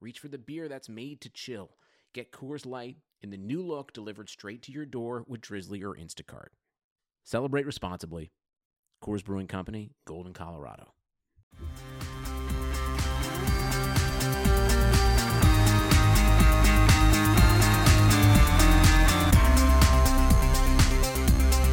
reach for the beer that's made to chill. Get Coors Light in the new look delivered straight to your door with Drizly or Instacart. Celebrate responsibly. Coors Brewing Company, Golden, Colorado.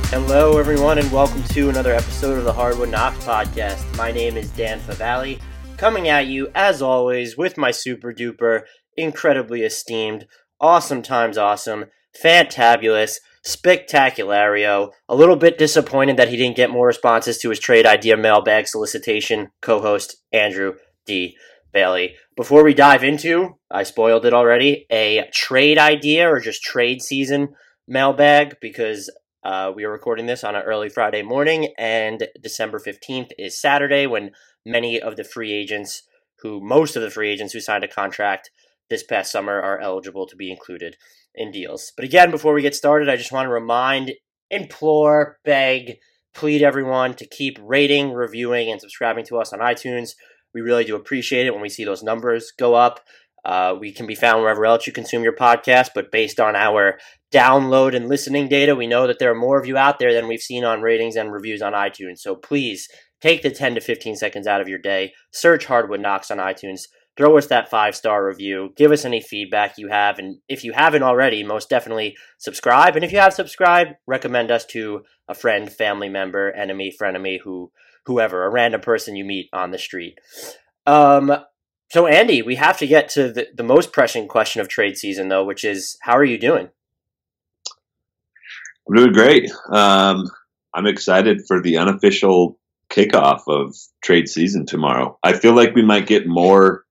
Hello, everyone, and welcome to another episode of the Hardwood Knocks podcast. My name is Dan Favale, coming at you, as always, with my super duper, incredibly esteemed, awesome times awesome, fantabulous, spectaculario, a little bit disappointed that he didn't get more responses to his trade idea mailbag solicitation, co host Andrew D. Bailey. Before we dive into, I spoiled it already, a trade idea or just trade season mailbag because uh, we are recording this on an early Friday morning, and December 15th is Saturday when many of the free agents, who most of the free agents who signed a contract this past summer, are eligible to be included in deals. But again, before we get started, I just want to remind, implore, beg, plead everyone to keep rating, reviewing, and subscribing to us on iTunes. We really do appreciate it when we see those numbers go up. Uh, we can be found wherever else you consume your podcast, but based on our download and listening data, we know that there are more of you out there than we've seen on ratings and reviews on iTunes. So please take the 10 to 15 seconds out of your day, search Hardwood Knocks on iTunes, throw us that five star review, give us any feedback you have, and if you haven't already, most definitely subscribe. And if you have subscribed, recommend us to a friend, family member, enemy, frenemy, who whoever, a random person you meet on the street. Um, so, Andy, we have to get to the, the most pressing question of trade season, though, which is how are you doing? I'm doing great. Um, I'm excited for the unofficial kickoff of trade season tomorrow. I feel like we might get more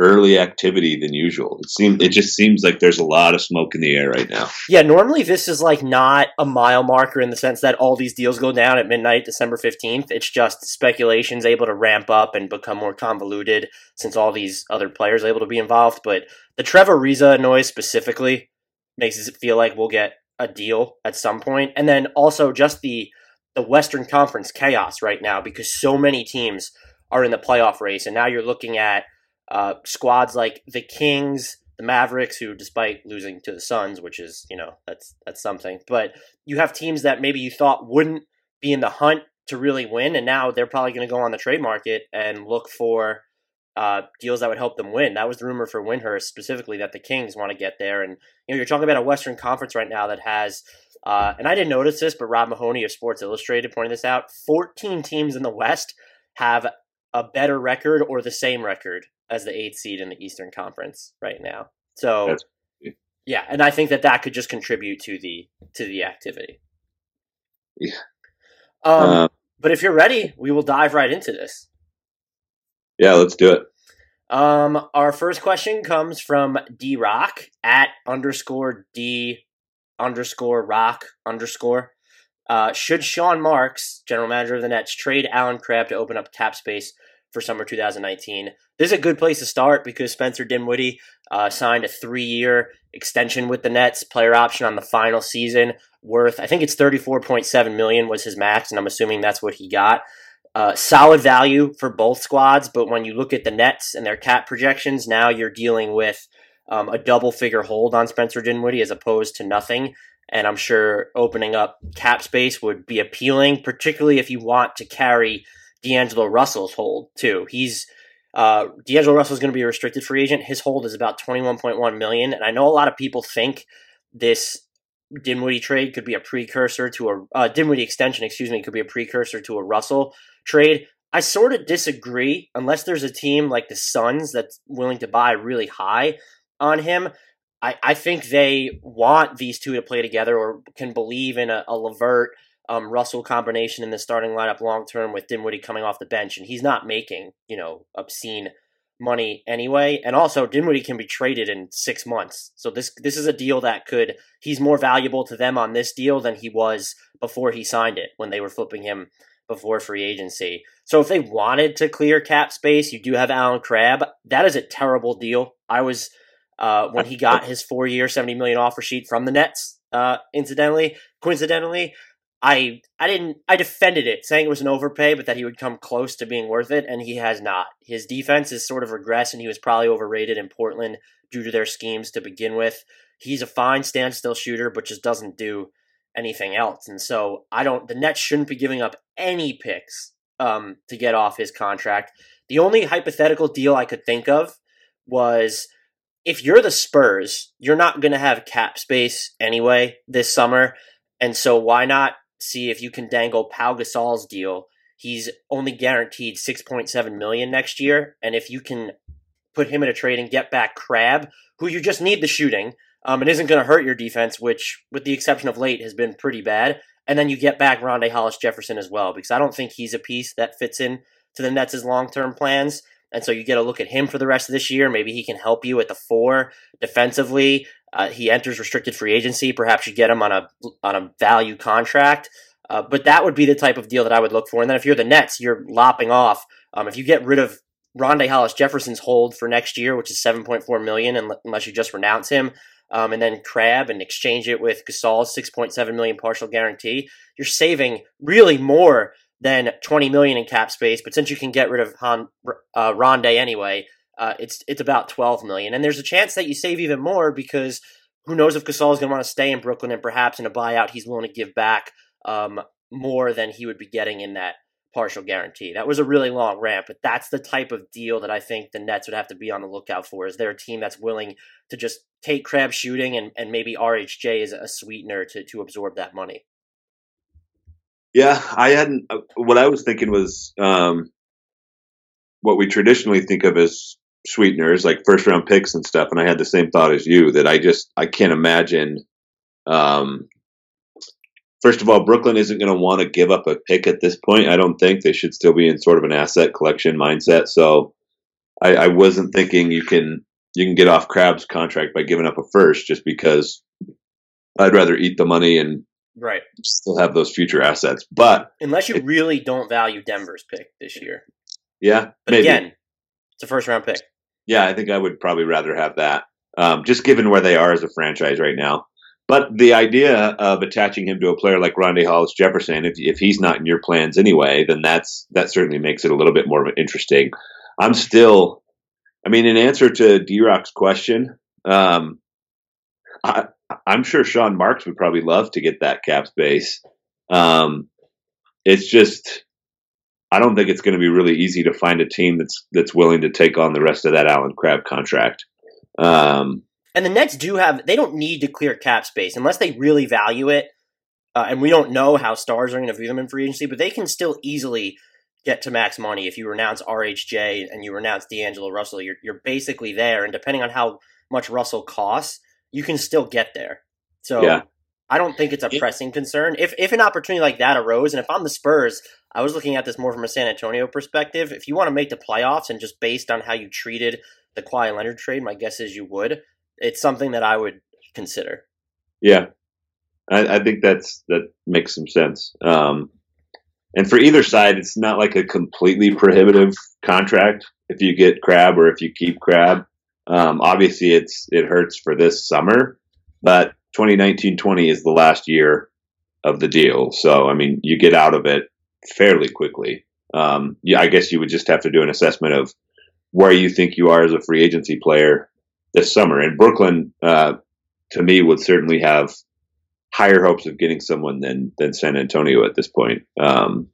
early activity than usual. It seems it just seems like there's a lot of smoke in the air right now. Yeah, normally this is like not a mile marker in the sense that all these deals go down at midnight December 15th. It's just speculation's able to ramp up and become more convoluted since all these other players are able to be involved, but the Trevor Ariza noise specifically makes it feel like we'll get a deal at some point. And then also just the the Western Conference chaos right now because so many teams are in the playoff race and now you're looking at uh, squads like the Kings, the Mavericks, who despite losing to the Suns, which is you know that's that's something, but you have teams that maybe you thought wouldn't be in the hunt to really win, and now they're probably going to go on the trade market and look for uh, deals that would help them win. That was the rumor for Windhorst specifically that the Kings want to get there, and you know you're talking about a Western Conference right now that has. Uh, and I didn't notice this, but Rob Mahoney of Sports Illustrated pointed this out. 14 teams in the West have a better record or the same record as the eighth seed in the Eastern Conference right now. So That's, yeah, and I think that that could just contribute to the to the activity. Yeah. Um, uh, but if you're ready, we will dive right into this. Yeah, let's do it. Um, our first question comes from D Rock at underscore D underscore Rock underscore. Uh, should Sean Marks, general manager of the Nets, trade Allen Crabbe to open up cap space for summer 2019? This is a good place to start because Spencer Dinwiddie uh, signed a three-year extension with the Nets, player option on the final season, worth I think it's 34.7 million was his max, and I'm assuming that's what he got. Uh, solid value for both squads, but when you look at the Nets and their cap projections, now you're dealing with um, a double figure hold on Spencer Dinwiddie as opposed to nothing. And I'm sure opening up cap space would be appealing, particularly if you want to carry D'Angelo Russell's hold too. He's uh, D'Angelo Russell is going to be a restricted free agent. His hold is about 21.1 million, and I know a lot of people think this Dinwiddie trade could be a precursor to a uh, Dinwiddie extension, excuse me, could be a precursor to a Russell trade. I sort of disagree, unless there's a team like the Suns that's willing to buy really high on him. I, I think they want these two to play together or can believe in a, a um, Russell combination in the starting lineup long term with Dinwiddie coming off the bench, and he's not making you know obscene money anyway. And also, Dinwiddie can be traded in six months. So this this is a deal that could he's more valuable to them on this deal than he was before he signed it when they were flipping him before free agency. So if they wanted to clear cap space, you do have Allen Crabbe. That is a terrible deal. I was uh, when he got his four year, seventy million offer sheet from the Nets. Uh, incidentally, coincidentally, I I didn't I defended it, saying it was an overpay, but that he would come close to being worth it, and he has not. His defense is sort of regressed, and he was probably overrated in Portland due to their schemes to begin with. He's a fine standstill shooter, but just doesn't do anything else. And so I don't. The Nets shouldn't be giving up any picks um, to get off his contract. The only hypothetical deal I could think of was if you're the Spurs, you're not going to have cap space anyway this summer. And so why not see if you can dangle Pau Gasol's deal. He's only guaranteed 6.7 million next year, and if you can put him in a trade and get back Crabbe, who you just need the shooting, um, isn't going to hurt your defense, which, with the exception of late, has been pretty bad. And then you get back Rondae Hollis Jefferson as well, because I don't think he's a piece that fits in to the Nets' long term plans. And so you get a look at him for the rest of this year. Maybe he can help you at the four defensively. Uh, he enters restricted free agency. Perhaps you get him on a on a value contract. Uh, but that would be the type of deal that I would look for. And then if you're the Nets, you're lopping off. Um, if you get rid of Rondae Hollis Jefferson's hold for next year, which is 7.4 million, unless you just renounce him, um, and then Crabbe and exchange it with Gasol's 6.7 million partial guarantee, you're saving really more than 20 million in cap space. But since you can get rid of Han, uh, Rondae anyway, uh, it's it's about 12 million, and there's a chance that you save even more because who knows if Gasol is going to want to stay in Brooklyn and perhaps in a buyout he's willing to give back um, more than he would be getting in that partial guarantee. That was a really long rant, but that's the type of deal that I think the Nets would have to be on the lookout for. Is there a team that's willing to just take Crabbe shooting and, and maybe RHJ is a sweetener to, to absorb that money? Yeah, I hadn't. Uh, what I was thinking was um, what we traditionally think of as sweeteners, like first round picks and stuff. And I had the same thought as you that I just I can't imagine. Um, first of all, Brooklyn isn't going to want to give up a pick at this point. I don't think they should still be in sort of an asset collection mindset. So I, I wasn't thinking you can you can get off Crabbe's contract by giving up a first just because I'd rather eat the money and right still have those future assets. But unless you really don't value Denver's pick this year, yeah. But maybe. again, it's a first round pick. Yeah, I think I would probably rather have that. Um, just given where they are as a franchise right now. But the idea of attaching him to a player like Rondae Hollis Jefferson, if, if he's not in your plans anyway, then that's that certainly makes it a little bit more interesting. I'm still, I mean, in answer to D Rock's question, um, I, am sure Sean Marks would probably love to get that cap space. Um, it's just I don't think it's going to be really easy to find a team that's that's willing to take on the rest of that Allen Crabbe contract. Um, and the Nets do have they don't need to clear cap space unless they really value it. Uh, and we don't know how stars are going to view them in free agency, but they can still easily get to max money if you renounce RHJ and you renounce D'Angelo Russell. You're you're basically there, and depending on how much Russell costs, you can still get there. So yeah. I don't think it's a pressing concern. If if an opportunity like that arose, and if I'm the Spurs, I was looking at this more from a San Antonio perspective. If you want to make the playoffs and just based on how you treated the Kawhi Leonard trade, my guess is you would. It's something that I would consider. Yeah, I, I think that's that makes some sense. Um, and for either side, it's not like a completely prohibitive contract if you get Crabbe or if you keep Crabbe. Um, obviously, it's it hurts for this summer, but 2019-20 is the last year of the deal. So I mean, you get out of it fairly quickly. Um, yeah, I guess you would just have to do an assessment of where you think you are as a free agency player this summer. And Brooklyn, uh, to me, would certainly have higher hopes of getting someone than than San Antonio at this point. Um,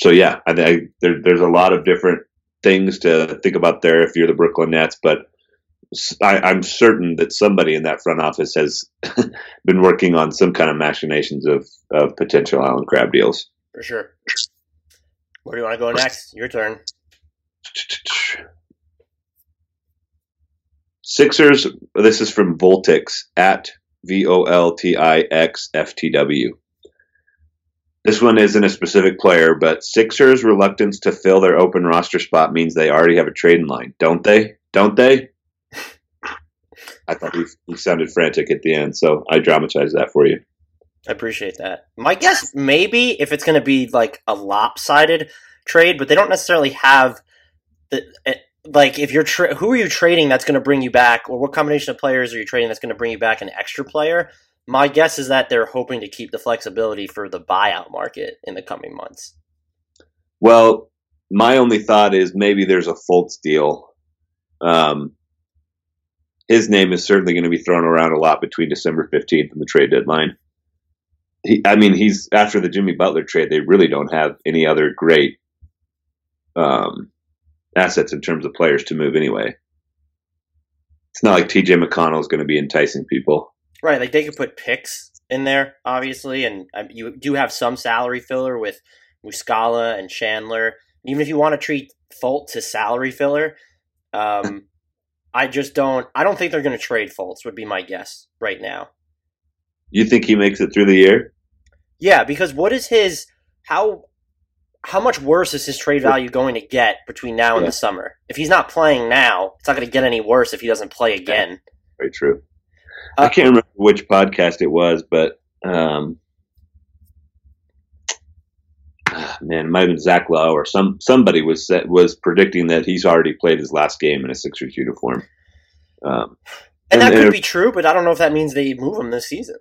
so yeah, I there, there's a lot of different things to think about there if you're the Brooklyn Nets, but I, am certain that somebody in that front office has been working on some kind of machinations of, of potential Allen Crabbe deals for sure. Where do you want to go next? Your turn. Sixers. This is from Voltix at V O L T I X F T W. this one isn't a specific player, but Sixers' reluctance to fill their open roster spot means they already have a trade in line, don't they? Don't they? I thought he, he sounded frantic at the end, so I dramatized that for you. I appreciate that. My guess, maybe if it's going to be like a lopsided trade, but they don't necessarily have the eh, like if you're tra- who are you trading that's going to bring you back, or what combination of players are you trading that's going to bring you back an extra player? My guess is that they're hoping to keep the flexibility for the buyout market in the coming months. Well, my only thought is maybe there's a Fultz deal. Um, his name is certainly going to be thrown around a lot between December 15th and the trade deadline. He, I mean, he's after the Jimmy Butler trade, they really don't have any other great um, assets in terms of players to move anyway. It's not like TJ McConnell is going to be enticing people. Right, like they could put picks in there, obviously, and um, you do have some salary filler with Muscala and Chandler. Even if you want to treat Fultz to salary filler, um, I just don't. I don't think they're going to trade Fultz. Would be my guess right now. You think he makes it through the year? Yeah, because what is his how how much worse is his trade value going to get between now and Yeah. the summer? If he's not playing now, it's not going to get any worse if he doesn't play again. Very true. Uh, I can't remember which podcast it was, but um, ah, man, it might have been Zach Lowe or some somebody was set, was predicting that he's already played his last game in a Sixers uniform. Um, And, that could and- be true, but I don't know if that means they move him this season.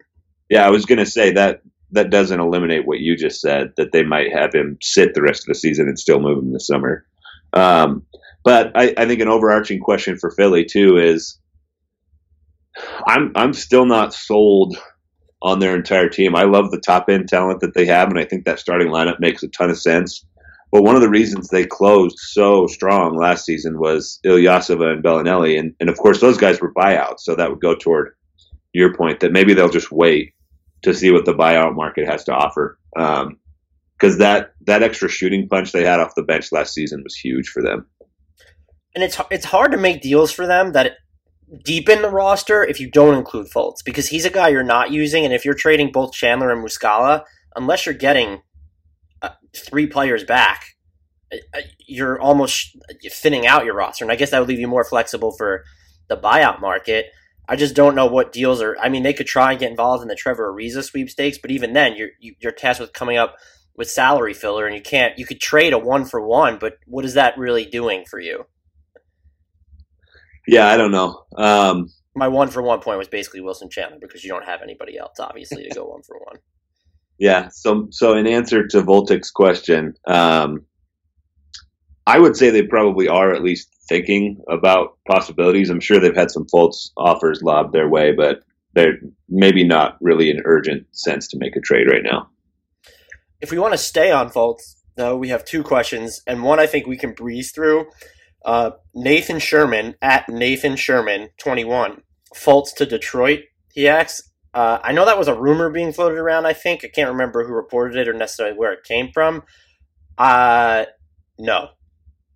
yeah, I was going to say that that doesn't eliminate what you just said that they might have him sit the rest of the season and still move him this summer. Um, but I, I think an overarching question for Philly too is I'm I'm still not sold on their entire team. I love the top end talent that they have, and I think that starting lineup makes a ton of sense. But one of the reasons they closed so strong last season was Ilyasova and Belinelli, and, and of course those guys were buyouts, so that would go toward your point that maybe they'll just wait to see what the buyout market has to offer. Um, because that that extra shooting punch they had off the bench last season was huge for them. And it's it's hard to make deals for them that deepen the roster if you don't include Fultz because he's a guy you're not using, and if you're trading both Chandler and Muscala, unless you're getting uh, three players back, uh, you're almost thinning out your roster. And I guess that would leave you more flexible for the buyout market. I just don't know what deals are. I mean, they could try and get involved in the Trevor Ariza sweepstakes, but even then, you're you're tasked with coming up with salary filler, and you can't. You could trade a one for one, but what is that really doing for you? Yeah, I don't know. Um, My one for one point was basically Wilson Chandler because you don't have anybody else, obviously, to go one for one. Yeah. So, so in answer to Voltic's question, um, I would say they probably are at least thinking about possibilities. I'm sure they've had some false offers lobbed their way, but they're maybe not really an urgent sense to make a trade right now. If we want to stay on Fultz, though, we have two questions, and one I think we can breeze through. Uh, Nathan Sherman at Nathan Sherman twenty one Fultz to Detroit. He asks. Uh, I know that was a rumor being floated around. I think I can't remember who reported it or necessarily where it came from. Uh, no,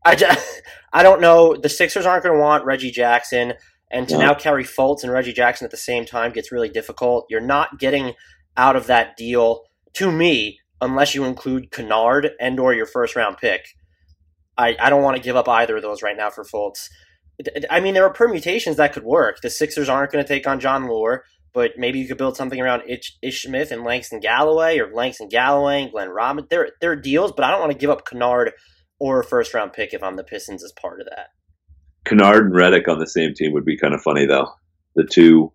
I just, I don't know. The Sixers aren't going to want Reggie Jackson, and to No. now carry Fultz and Reggie Jackson at the same time gets really difficult. You're not getting out of that deal to me unless you include Kennard and or your first round pick. I, I don't want to give up either of those right now for Fultz. I mean, there are permutations that could work. The Sixers aren't going to take on Jon Leuer, but maybe you could build something around Ish, Ish Smith and Langston Galloway or Langston Galloway and Glenn Robin. There, there are deals, but I don't want to give up Kennard or a first round pick if I'm the Pistons as part of that. Kennard and Redick on the same team would be kind of funny, though. The two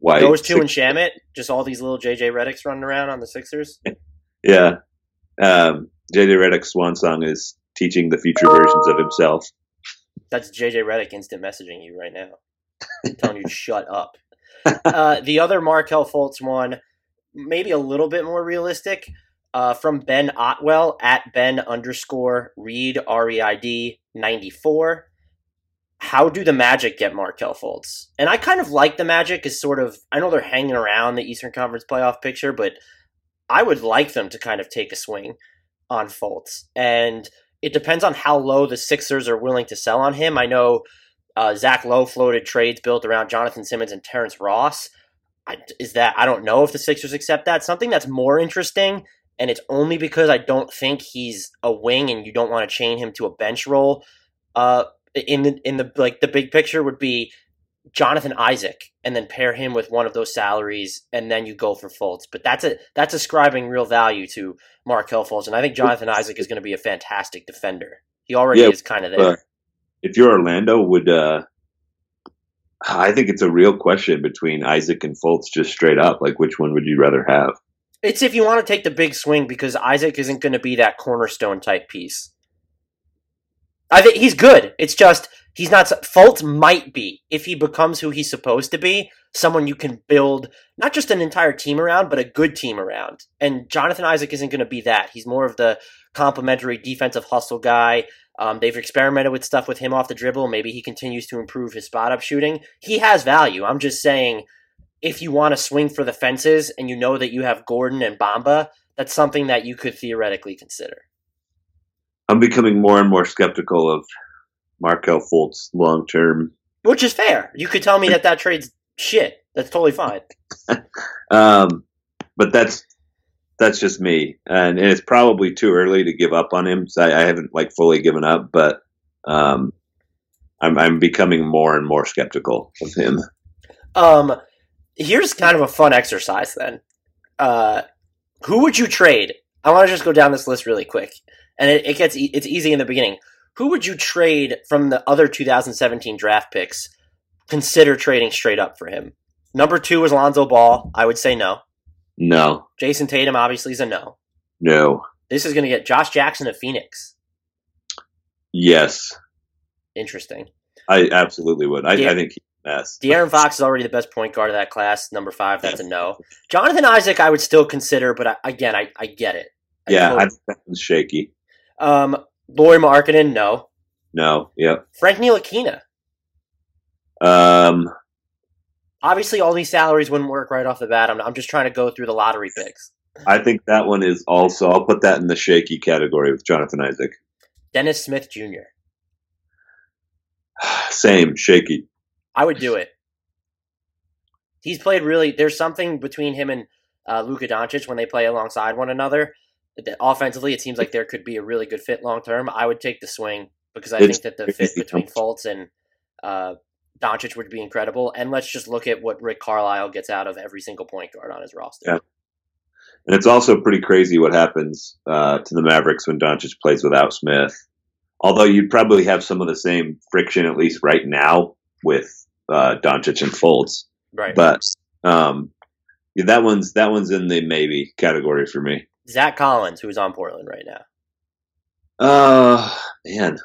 white. Those two and Shamet, just all these little JJ Redicks running around on the Sixers. Yeah. Um, JJ Redick's swan song is teaching the future versions of himself. That's JJ Redick instant messaging you right now, telling you to shut up. Uh, the other Markelle Fultz one, maybe a little bit more realistic, uh, from Ben Otwell at Ben underscore Reid R E I D ninety four. How do the Magic get Markelle Fultz? And I kind of like the Magic as sort of I know they're hanging around the Eastern Conference playoff picture, but I would like them to kind of take a swing on Fultz. And it depends on how low the Sixers are willing to sell on him. I know uh, Zach Lowe floated trades built around Jonathan Simmons and Terrence Ross. I, is that I don't know if the Sixers accept that. Something that's more interesting and it's only because I don't think he's a wing, and you don't want to chain him to a bench role. Uh, in the in the like the big picture would be Jonathan Isaac, and then pair him with one of those salaries, and then you go for Fultz. But that's a that's ascribing real value to Markelle Fultz, and I think Jonathan Isaac is going to be a fantastic defender. He already Yeah, is kind of there. Uh, if you're Orlando, would uh, I think it's a real question between Isaac and Fultz, just straight up. Like, which one would you rather have? It's if you want to take the big swing because Isaac isn't going to be that cornerstone type piece. I think he's good. It's just he's not. Fultz might be if he becomes who he's supposed to be, someone you can build not just an entire team around, but a good team around. And Jonathan Isaac isn't going to be that. He's more of the complementary defensive hustle guy. Um, they've experimented with stuff with him off the dribble. Maybe he continues to improve his spot up shooting. He has value. I'm just saying, if you want to swing for the fences and you know that you have Gordon and Bamba, that's something that you could theoretically consider. I'm becoming more and more skeptical of Markelle Fultz long term. Which is fair. You could tell me that that trade's shit. That's totally fine. Um, but that's that's just me, and, and it's probably too early to give up on him. So I, I haven't like fully given up, but um, I'm I'm becoming more and more skeptical of him. Um, here's kind of a fun exercise then. Uh, who would you trade? I want to just go down this list really quick, and it, it gets e- it's easy in the beginning. Who would you trade from the other 2017 draft picks? Consider trading straight up for him. Number two is Lonzo Ball. I would say no. No, Jayson Tatum obviously is a no. no, This is going to get Josh Jackson of Phoenix. yes, Interesting. I absolutely would. I, Yeah. I think he's a mess. De'Aaron Fox is already the best point guard of that class. Number five, that's a no. Jonathan Isaac, I would still consider, but I, again, I, I get it. I Yeah, totally- I think that was shaky. Um, Lauri Markkanen, no. No, yep. Frank Ntilikina. Um, Obviously, all these salaries wouldn't work right off the bat. I'm, I'm just trying to go through the lottery picks. I think that one is also. I'll put that in the shaky category with Jonathan Isaac. Dennis Smith Jr. Same shaky. I would do it. He's played really. There's something between him and uh, Luka Doncic when they play alongside one another. Offensively, it seems like there could be a really good fit long term. I would take the swing because I It's think that the fit between Fultz and uh, Doncic would be incredible. And let's just look at what Rick Carlisle gets out of every single point guard on his roster. Yeah. And it's also pretty crazy what happens uh, to the Mavericks when Doncic plays without Smith. Although you'd probably have some of the same friction, at least right now, with uh, Doncic and Fultz. Right. But um, yeah, that one's that one's in the maybe category for me. Zach Collins, who's on Portland right now. Uh man,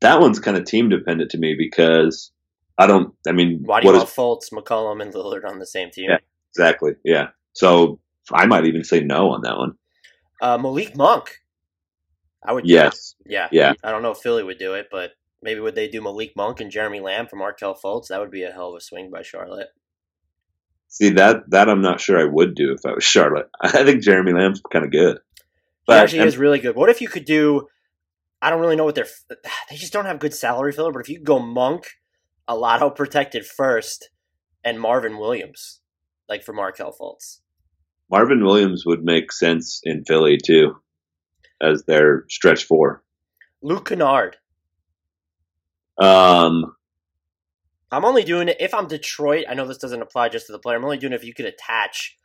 that one's kind of team dependent to me because I don't. I mean, Why do you want is- Fultz, McCollum, and Lillard on the same team? Yeah. exactly? Yeah. So I might even say no on that one. Uh, Malik Monk. I would. Yes. Yeah. Yeah. I don't know if Philly would do it, but maybe would they do Malik Monk and Jeremy Lamb for Markelle Fultz? That would be a hell of a swing by Charlotte. See that that I'm not sure I would do if I was Charlotte. I think Jeremy Lamb's kind of good. He But actually is really good. What if you could do? I don't really know what they're. They just don't have good salary filler. But if you could go Monk, a lotto protected first, and Marvin Williams, like for Markelle Fultz. Marvin Williams would make sense in Philly too, as their stretch four. Luke Kennard. Um, I'm only doing it if I'm Detroit. I know this doesn't apply just to the player. I'm only doing it if you could attach,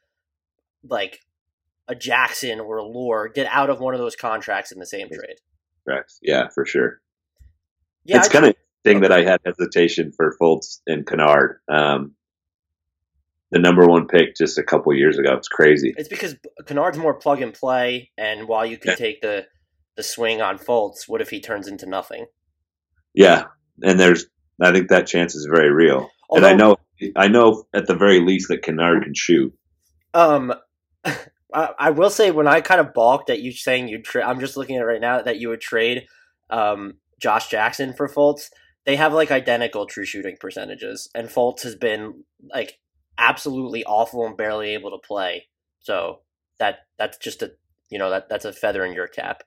like, a Jackson or a Leuer, get out of one of those contracts in the same trade. correct. Yeah, for sure. Yeah, it's I- kind of thing that I had hesitation for Fultz and Kennard. Um, the number one pick just a couple years ago. It's crazy. It's because Kennard's more plug and play, and while you could Yeah. take the the swing on Fultz, what if he turns into nothing? Yeah, and there's I think that chance is very real. and I know I know at the very least that Kennard can shoot. Um, I, I will say when I kind of balked at you saying you'd trade, I'm just looking at it right now that you would trade um Josh Jackson for Fultz. They have like identical true shooting percentages, and Fultz has been like absolutely awful and barely able to play. So that that's just a you know that that's a feather in your cap.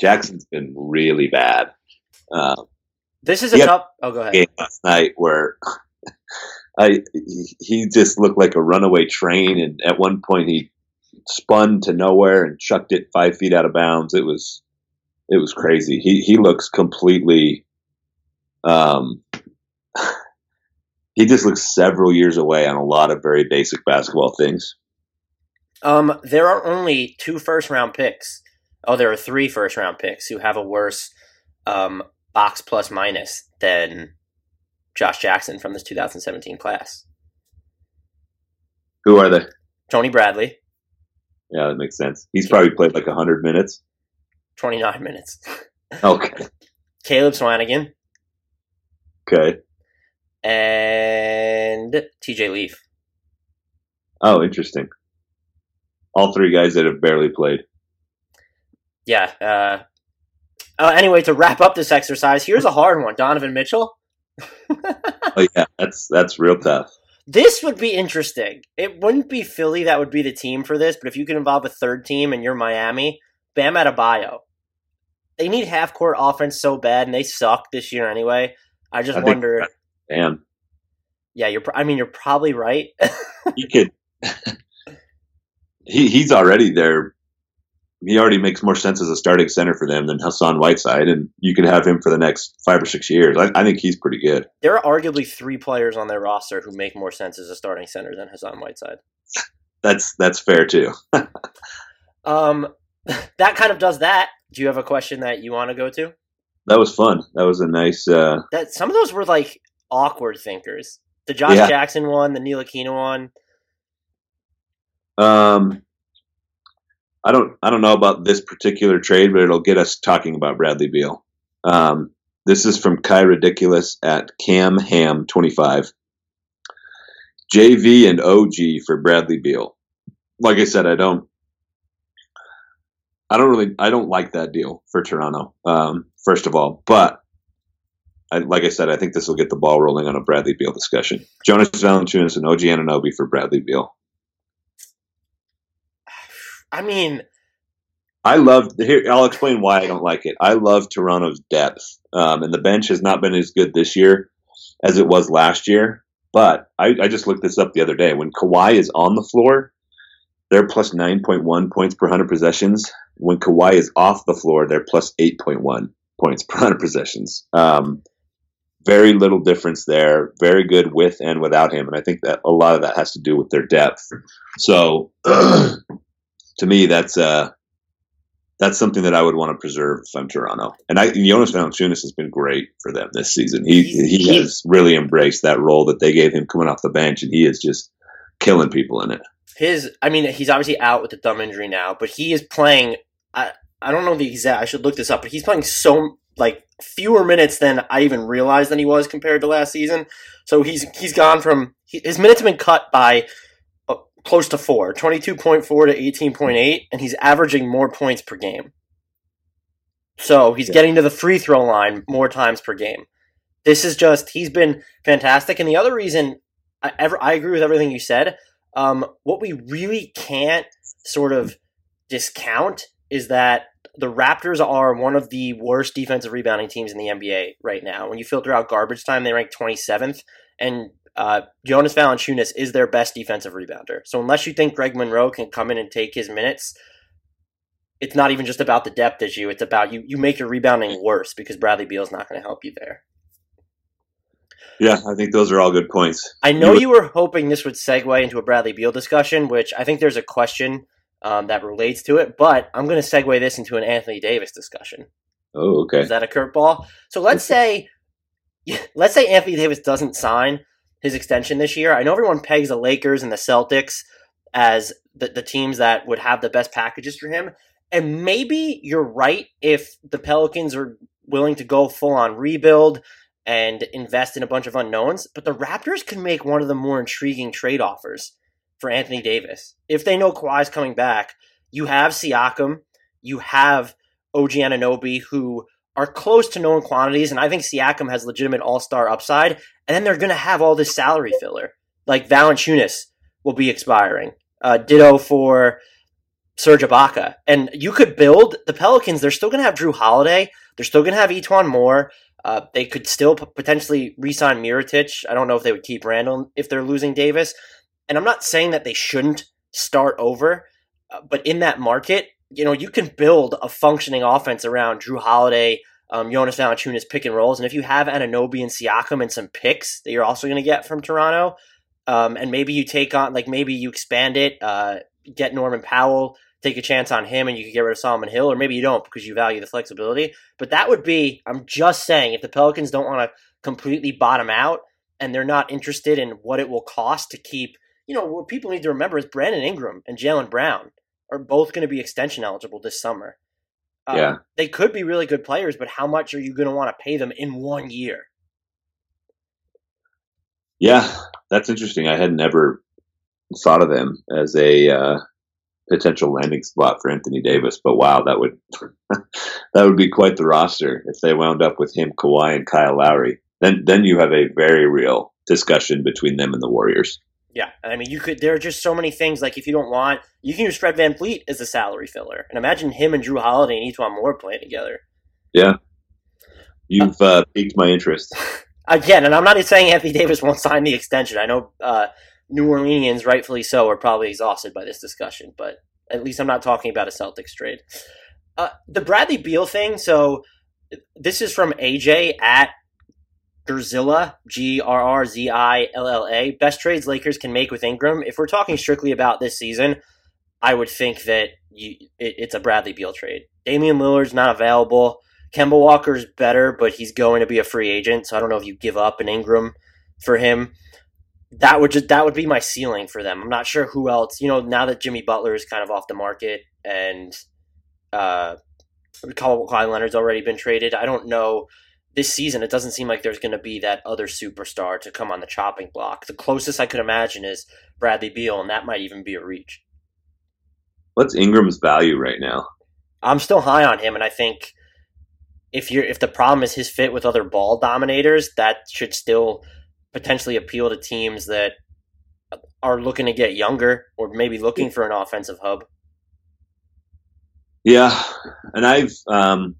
Jackson's been really bad. Uh, This is a tough. Oh, go ahead. game last night where I he- he just looked like a runaway train, and at one point he spun to nowhere and chucked it five feet out of bounds. It was it was crazy. He he looks completely um he just looks several years away on a lot of very basic basketball things. Um, there are only two first round picks. Oh, there are three first round picks who have a worse um, box plus minus than Josh Jackson from this 2017 class. Who are they? Tony Bradley, Yeah, that makes sense. He's probably played like hundred minutes. 29 minutes. Okay. Caleb Swanigan Okay. and TJ Leaf. Oh, interesting. All three guys that have barely played. Yeah. Uh, uh, anyway, to wrap up this exercise, here's a hard one Donovan Mitchell. Oh yeah, that's that's real tough. This would be interesting. It wouldn't be Philly that would be the team for this, but if you could involve a third team and you're Miami, Bam Adebayo. They need half court offense so bad, and they suck this year anyway. I just I wonder. Damn. Yeah, you're. I mean, you're probably right. He could. he he's already there. He already makes more sense as a starting center for them than Hassan Whiteside, and you could have him for the next five or six years. I, I think he's pretty good. there are arguably three players on their roster who make more sense as a starting center than Hassan Whiteside. That's that's fair too. Um, that kind of does that. Do you have a question that you want to go to? That was fun. That was a nice. Uh, That some of those were like awkward thinkers. The Josh Yeah. Jackson one, the Neil Aquino one. um, I don't I don't know about this particular trade, but it'll get us talking about Bradley Beal. Um, this is from Kai Ridiculous at Cam Ham twenty five. JV and OG for Bradley Beal. Like I said, I don't. I don't really. I don't like that deal for Toronto. Um, first of all, but I, like I said, I think this will get the ball rolling on a Bradley Beal discussion. Jonas Valanciunas and OG Anunoby for Bradley Beal. I mean, I love here. I'll explain why I don't like it. I love Toronto's depth, um, and the bench has not been as good this year as it was last year. But I, I just looked this up the other day. When Kawhi is on the floor, they're plus nine point one points per hundred possessions. When Kawhi is off the floor, they're plus eight point one points per hundred possessions. Um, very little difference there. Very good with and without him, and I think that a lot of that has to do with their depth. So, to me, that's uh, that's something that I would want to preserve if I'm Toronto. And I, Jonas Valanciunas has been great for them this season. He he has really embraced that role that they gave him coming off the bench, and he is just killing people in it. his. I mean, he's obviously out with the thumb injury now, but he is playing. I I don't know the exact. I should look this up, but he's playing so like fewer minutes than I even realized than he was compared to last season. So he's he's gone from his minutes have been cut by close to four, 22.4 to 18.8, and he's averaging more points per game. So he's Yeah. getting to the free throw line more times per game. This is just he's been fantastic, and the other reason I ever I agree with everything you said. Um, what we really can't sort of discount is that the Raptors are one of the worst defensive rebounding teams in the NBA right now. When you filter out garbage time, they rank 27th, and uh, Jonas Valanciunas is their best defensive rebounder. So unless you think Greg Monroe can come in and take his minutes, it's not even just about the depth issue. It's about you. You make your rebounding worse because Bradley Beal's not going to help you there. Yeah, I think those are all good points. I know You- you were hoping this would segue into a Bradley Beal discussion, which I think there's a question um, that relates to it, but I'm going to segue this into an Anthony Davis discussion. Oh, okay. Is that a curveball? So let's say, let's say Anthony Davis doesn't sign his extension this year. I know everyone pegs the Lakers and the Celtics as the, the teams that would have the best packages for him, and maybe you're right if the Pelicans are willing to go full on rebuild and invest in a bunch of unknowns. But the Raptors can make one of the more intriguing trade offers for Anthony Davis if they know Kawhi's coming back. You have Siakam, you have OG Anunoby, who are close to known quantities, and I think Siakam has legitimate All Star upside. And then they're going to have all this salary filler, like Valanciunas will be expiring. Uh, ditto for Serge Ibaka, and you could build the Pelicans. They're still going to have Jrue Holiday. They're still going to have E'Twaun Moore. Uh, they could still p- potentially re-sign Mirotic. I don't know if they would keep Randle if they're losing Davis. And I'm not saying that they shouldn't start over, Uh, but in that market, you know, you can build a functioning offense around Jrue Holiday, um, Jonas Valanciunas pick and rolls, and if you have Anunoby and Siakam and some picks that you're also going to get from Toronto, um, and maybe you take on like maybe you expand it, uh, get Norman Powell, take a chance on him, and you could get rid of Solomon Hill, or maybe you don't because you value the flexibility. But that would be, I'm just saying, if the Pelicans don't want to completely bottom out and they're not interested in what it will cost to keep, you know, what people need to remember is Brandon Ingram and Jaylen Brown are both going to be extension eligible this summer. Um, yeah. They could be really good players, but how much are you going to want to pay them in one year? Yeah, that's interesting. I had never thought of them as a uh, potential landing spot for Anthony Davis, but wow, that would that would be quite the roster if they wound up with him, Kawhi, and Kyle Lowry. Then then you have a very real discussion between them and the Warriors. Yeah, I mean, you could. There are just so many things. Like, if you don't want, you can use Fred VanVleet as a salary filler, and imagine him and Jrue Holiday and E'Twaun Moore playing together. Yeah, you've uh, piqued my interest again. And I'm not saying Anthony Davis won't sign the extension. I know uh, New Orleanians, rightfully so, are probably exhausted by this discussion, but at least I'm not talking about a Celtics trade. Uh, the Bradley Beal thing. So this is from AJ at Grrzilla, G R R Z I L L A. Best trades Lakers can make with Ingram. If we're talking strictly about this season, I would think that you, it, it's a Bradley Beal trade. Damian Lillard's not available. Kemba Walker's better, but he's going to be a free agent, so I don't know if you give up an Ingram for him. That would just that would be my ceiling for them. I'm not sure who else. You know, now that Jimmy Butler is kind of off the market and uh, Kawhi Leonard's already been traded, I don't know this season, it doesn't seem like there's going to be that other superstar to come on the chopping block. The closest I could imagine is Bradley Beal, and that might even be a reach. What's Ingram's value right now? I'm still high on him, and I think if you're if the problem is his fit with other ball dominators, that should still potentially appeal to teams that are looking to get younger or maybe looking for an offensive hub. Yeah, and I've um,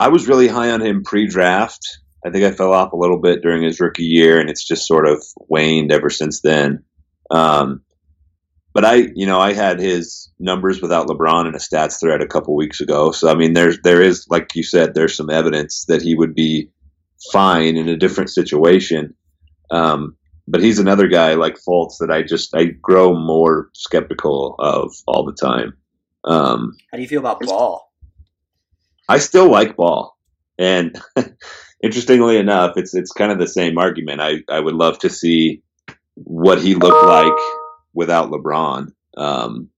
I was really high on him pre-draft. I think I fell off a little bit during his rookie year, and it's just sort of waned ever since then. Um, but I, you know, I had his numbers without LeBron in a stats thread a couple weeks ago. So I mean, there's there is, like you said, there's some evidence that he would be fine in a different situation. Um, but he's another guy like Fultz that I just I grow more skeptical of all the time. Um, How do you feel about Ball? I still like ball, and interestingly enough, it's it's kind of the same argument. I I would love to see what he looked like without LeBron um,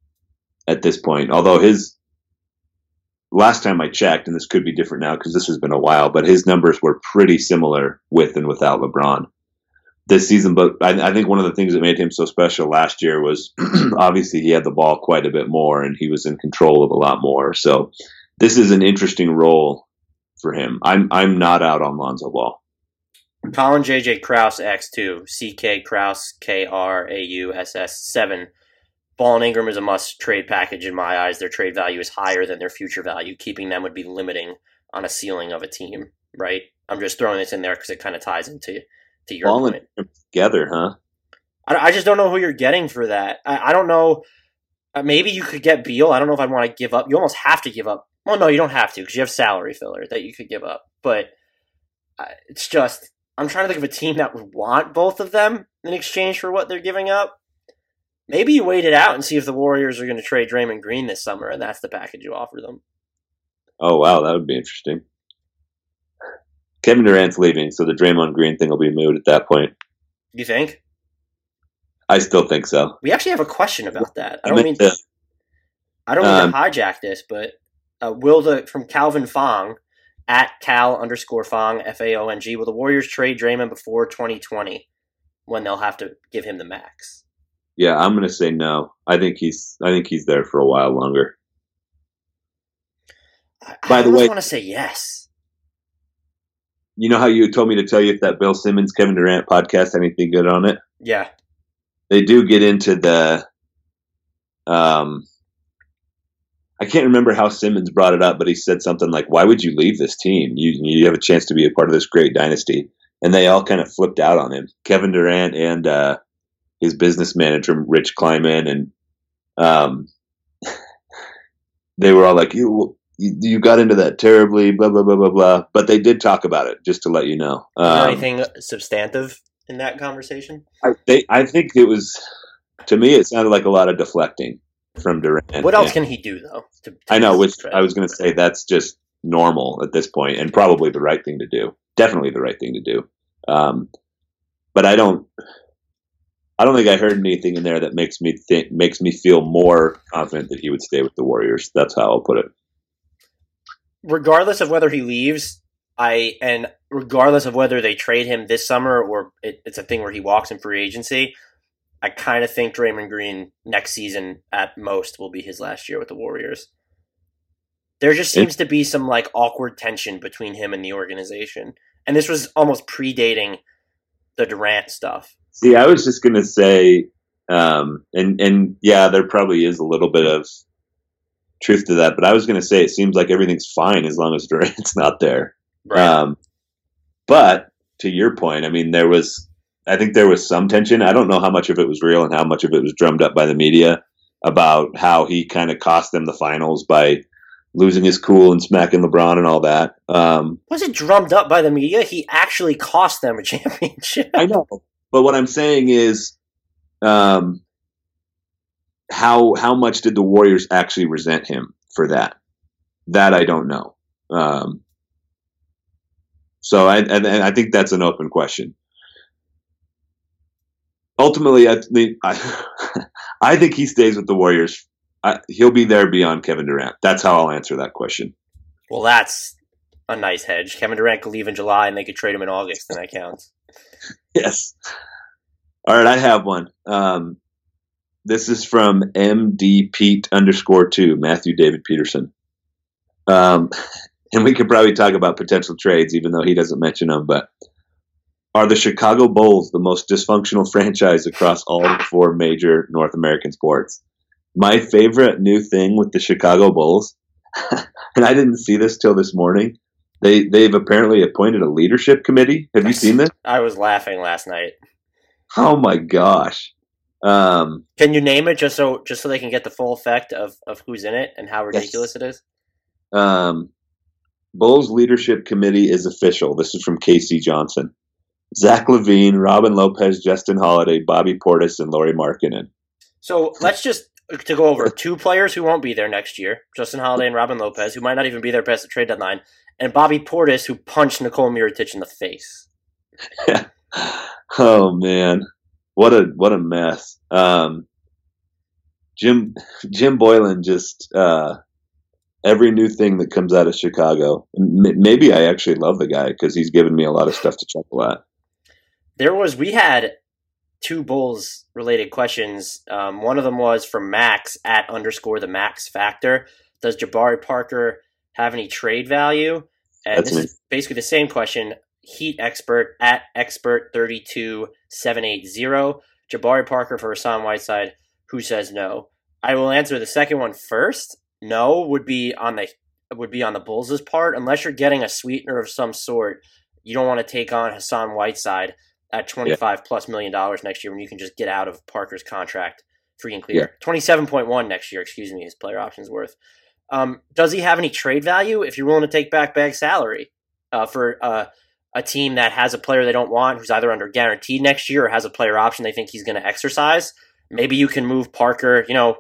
at this point. Although his last time I checked, and this could be different now because this has been a while, but his numbers were pretty similar with and without LeBron this season. But I, I, think one of the things that made him so special last year was obviously he had the ball quite a bit more and he was in control of a lot more. So this is an interesting role for him. I'm I'm not out on Lonzo Ball. Colin JJ Kraus X2, CK Krauss K R A U S S 7. Ball and Ingram is a must trade package in my eyes. Their trade value is higher than their future value. Keeping them would be limiting on a ceiling of a team, right? I'm just throwing this in there because it kind of ties into to your Ball point. together, huh? I, I just don't know who you're getting for that. I, I don't know. Uh, maybe you could get Beal. I don't know if I'd want to give up. You almost have to give up well, no, you don't have to because you have salary filler that you could give up. But uh, it's just I'm trying to think of a team that would want both of them in exchange for what they're giving up. Maybe you wait it out and see if the Warriors are going to trade Draymond Green this summer, and that's the package you offer them. Oh wow, that would be interesting. Kevin Durant's leaving, so the Draymond Green thing will be moved at that point. You think? I still think so. We actually have a question about that. I don't mean to, I don't mean um, to hijack this, but uh, will the from Calvin Fong at Cal underscore Fong F A O N G. Will the Warriors trade Draymond before 2020 when they'll have to give him the max? Yeah, I'm going to say no. I think he's I think he's there for a while longer. I, By I the way, I want to say yes. You know how you told me to tell you if that Bill Simmons Kevin Durant podcast anything good on it? Yeah, they do get into the um I can't remember how Simmons brought it up, but he said something like, "Why would you leave this team? You you have a chance to be a part of this great dynasty." And they all kind of flipped out on him. Kevin Durant and uh, his business manager Rich Kleiman and um, they were all like, "You you, got into that terribly, blah blah blah blah blah. But they did talk about it, just to let you know. Um, anything substantive in that conversation? I they, I think it was to me. It sounded like a lot of deflecting from Durant. What else can he do though? To, to I know, which I was going to say that's just normal at this point, and probably the right thing to do. Definitely the right thing to do. Um, but I don't. I don't think I heard anything in there that makes me think makes me feel more confident that he would stay with the Warriors. That's how I'll put it regardless of whether he leaves, I and regardless of whether they trade him this summer or it, it's a thing where he walks in free agency, I kind of think Draymond Green next season at most will be his last year with the Warriors. There just seems to be some like awkward tension between him and the organization, and this was almost predating the Durant stuff. See, I was just gonna say, um, and and yeah, there probably is a little bit of truth to that. But I was going to say it seems like everything's fine as long as Durant's not there. Right. Um, but to your point, I mean, there was, I think there was some tension. I don't know how much of it was real and how much of it was drummed up by the media about how he kind of cost them the finals by losing his cool and smacking LeBron and all that. Um, was it drummed up by the media? He actually cost them a championship. I know, but what I'm saying is, um, how how much did the Warriors actually resent him for that? That I don't know. Um, so I and, and, I think that's an open question. Ultimately, I think I, I think he stays with the Warriors. I, he'll be there beyond Kevin Durant. That's how I'll answer that question. Well, that's a nice hedge. Kevin Durant could leave in July, and they could trade him in August, and that counts. yes. All right, I have one. Um, this is from MD Pete underscore two, Matthew David Peterson. Um, and we could probably talk about potential trades, even though he doesn't mention them. But are the Chicago Bulls the most dysfunctional franchise across all four major North American sports? My favorite new thing with the Chicago Bulls, and I didn't see this till this morning. They they've apparently appointed a leadership committee. Have you seen this? I was laughing last night. Oh my gosh! Um, can you name it just so just so they can get the full effect of, of who's in it and how ridiculous yes. it is? Um, Bulls leadership committee is official. This is from K.C. Johnson. Zach LaVine, Robin Lopez, Justin Holiday, Bobby Portis, and Lauri Markkanen. So let's just to go over two players who won't be there next year: Justin Holiday and Robin Lopez, who might not even be there past the trade deadline, and Bobby Portis, who punched Nikola Mirotic in the face. oh man, what a what a mess. Um, Jim Jim Boylen just uh, every new thing that comes out of Chicago. maybe I actually love the guy because he's given me a lot of stuff to chuckle at. There was we had two Bulls related questions. Um, one of them was from Max at underscore the Max Factor. Does Jabari Parker have any trade value? And That's this me. is basically the same question. Heat expert at expert thirty two seven eight zero. Jabari Parker for Hassan Whiteside. Who says no? I will answer the second one first. No would be on the would be on the Bulls' part unless you're getting a sweetener of some sort. You don't want to take on Hassan Whiteside at twenty five yeah. plus million dollars next year when you can just get out of Parker's contract free and clear. Yeah. Twenty seven point one next year. Excuse me, his player options worth. Um, does he have any trade value if you're willing to take back bag salary uh, for uh, a team that has a player they don't want who's either under guarantee next year or has a player option they think he's going to exercise, maybe you can move Parker. You know,